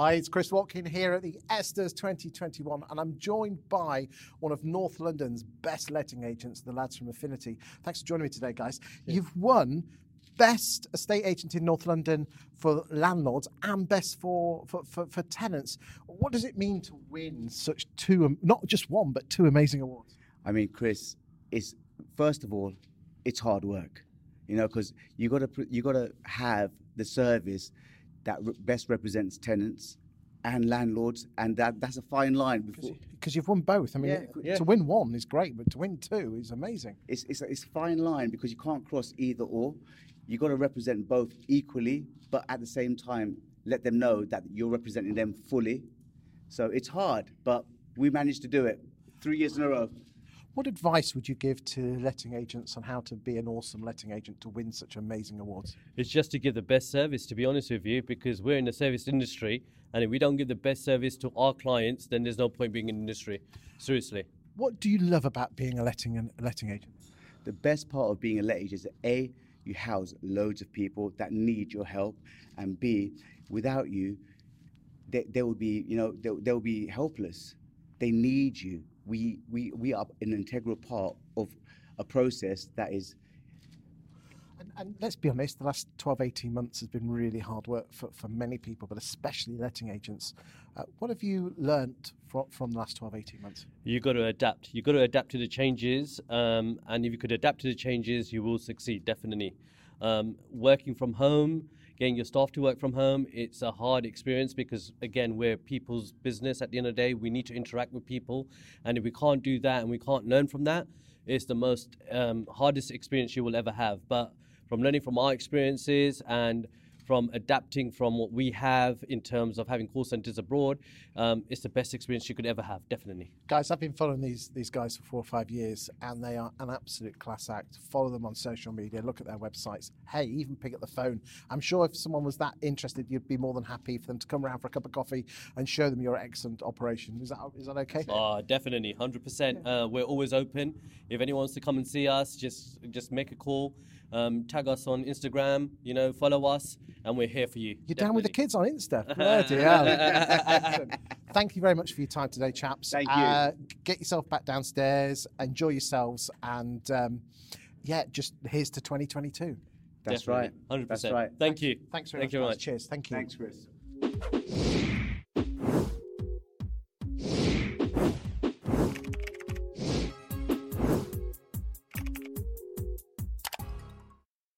Hi, it's Chris Watkin here at the ESTAs 2021, and I'm joined by one of North London's best letting agents, the lads from Affinity. Thanks for joining me today, guys. You've won best estate agent in North London for landlords and best for, for, for, for tenants. What does it mean to win such two, not just one, but two amazing awards? I mean, Chris, it's first of all, it's hard work, you know, because you got to you got to have the service that re- best represents tenants and landlords, and that that's a fine line. Because you've won both. I mean, Yeah, yeah. to win one is great, but to win two is amazing. it's it's a, it's a fine line because you can't cross either or. You got to represent both equally, but at the same time, let them know that you're representing them fully. So it's hard, but we managed to do it three years in a row. What advice would you give to letting agents on how to be an awesome letting agent to win such amazing awards? It's just to give the best service, to be honest with you, because we're in the service industry, and if we don't give the best service to our clients, then there's no point being in the industry. Seriously. What do you love about being a letting and letting agent? The best part of being a letting agent is that A, you house loads of people that need your help, and B, without you, they, they will be, you know, they, they'll be helpless. They need you. We, we, we are an integral part of a process that is And, and let's be honest, the last 12, 18 months has been really hard work for, for many people, but especially letting agents. Uh, what have you learnt from, from the last 12, 18 months? You've got to adapt. You've got to adapt to the changes, um, and if you could adapt to the changes, you will succeed, definitely. Um, working from home, getting your staff to work from home, it's a hard experience because, again, we're people's business at the end of the day. We need to interact with people, and if we can't do that and we can't learn from that, it's the most um, hardest experience you will ever have. But from learning from our experiences and from adapting from what we have in terms of having call centers abroad, um, it's the best experience you could ever have, definitely. Guys, I've been following these these guys for four or five years, and they are an absolute class act. Follow them on social media, look at their websites. Hey, even pick up the phone. I'm sure if someone was that interested, you'd be more than happy for them to come around for a cup of coffee and show them your excellent operation. Is that is that okay? Oh, definitely, hundred percent. Uh, we're always open. If anyone wants to come and see us, just just make a call, um, tag us on Instagram, you know, follow us, and we're here for you. You're down with the kids on Insta. Bloody hell. Thank you very much for your time today, chaps. Thank you. Uh, get yourself back downstairs, enjoy yourselves, and um, yeah, just here's to 2022. that's Definitely, right. hundred That's right. Thank you. Thanks very Thank much. you very much. Cheers. Thank you. Thanks, Chris.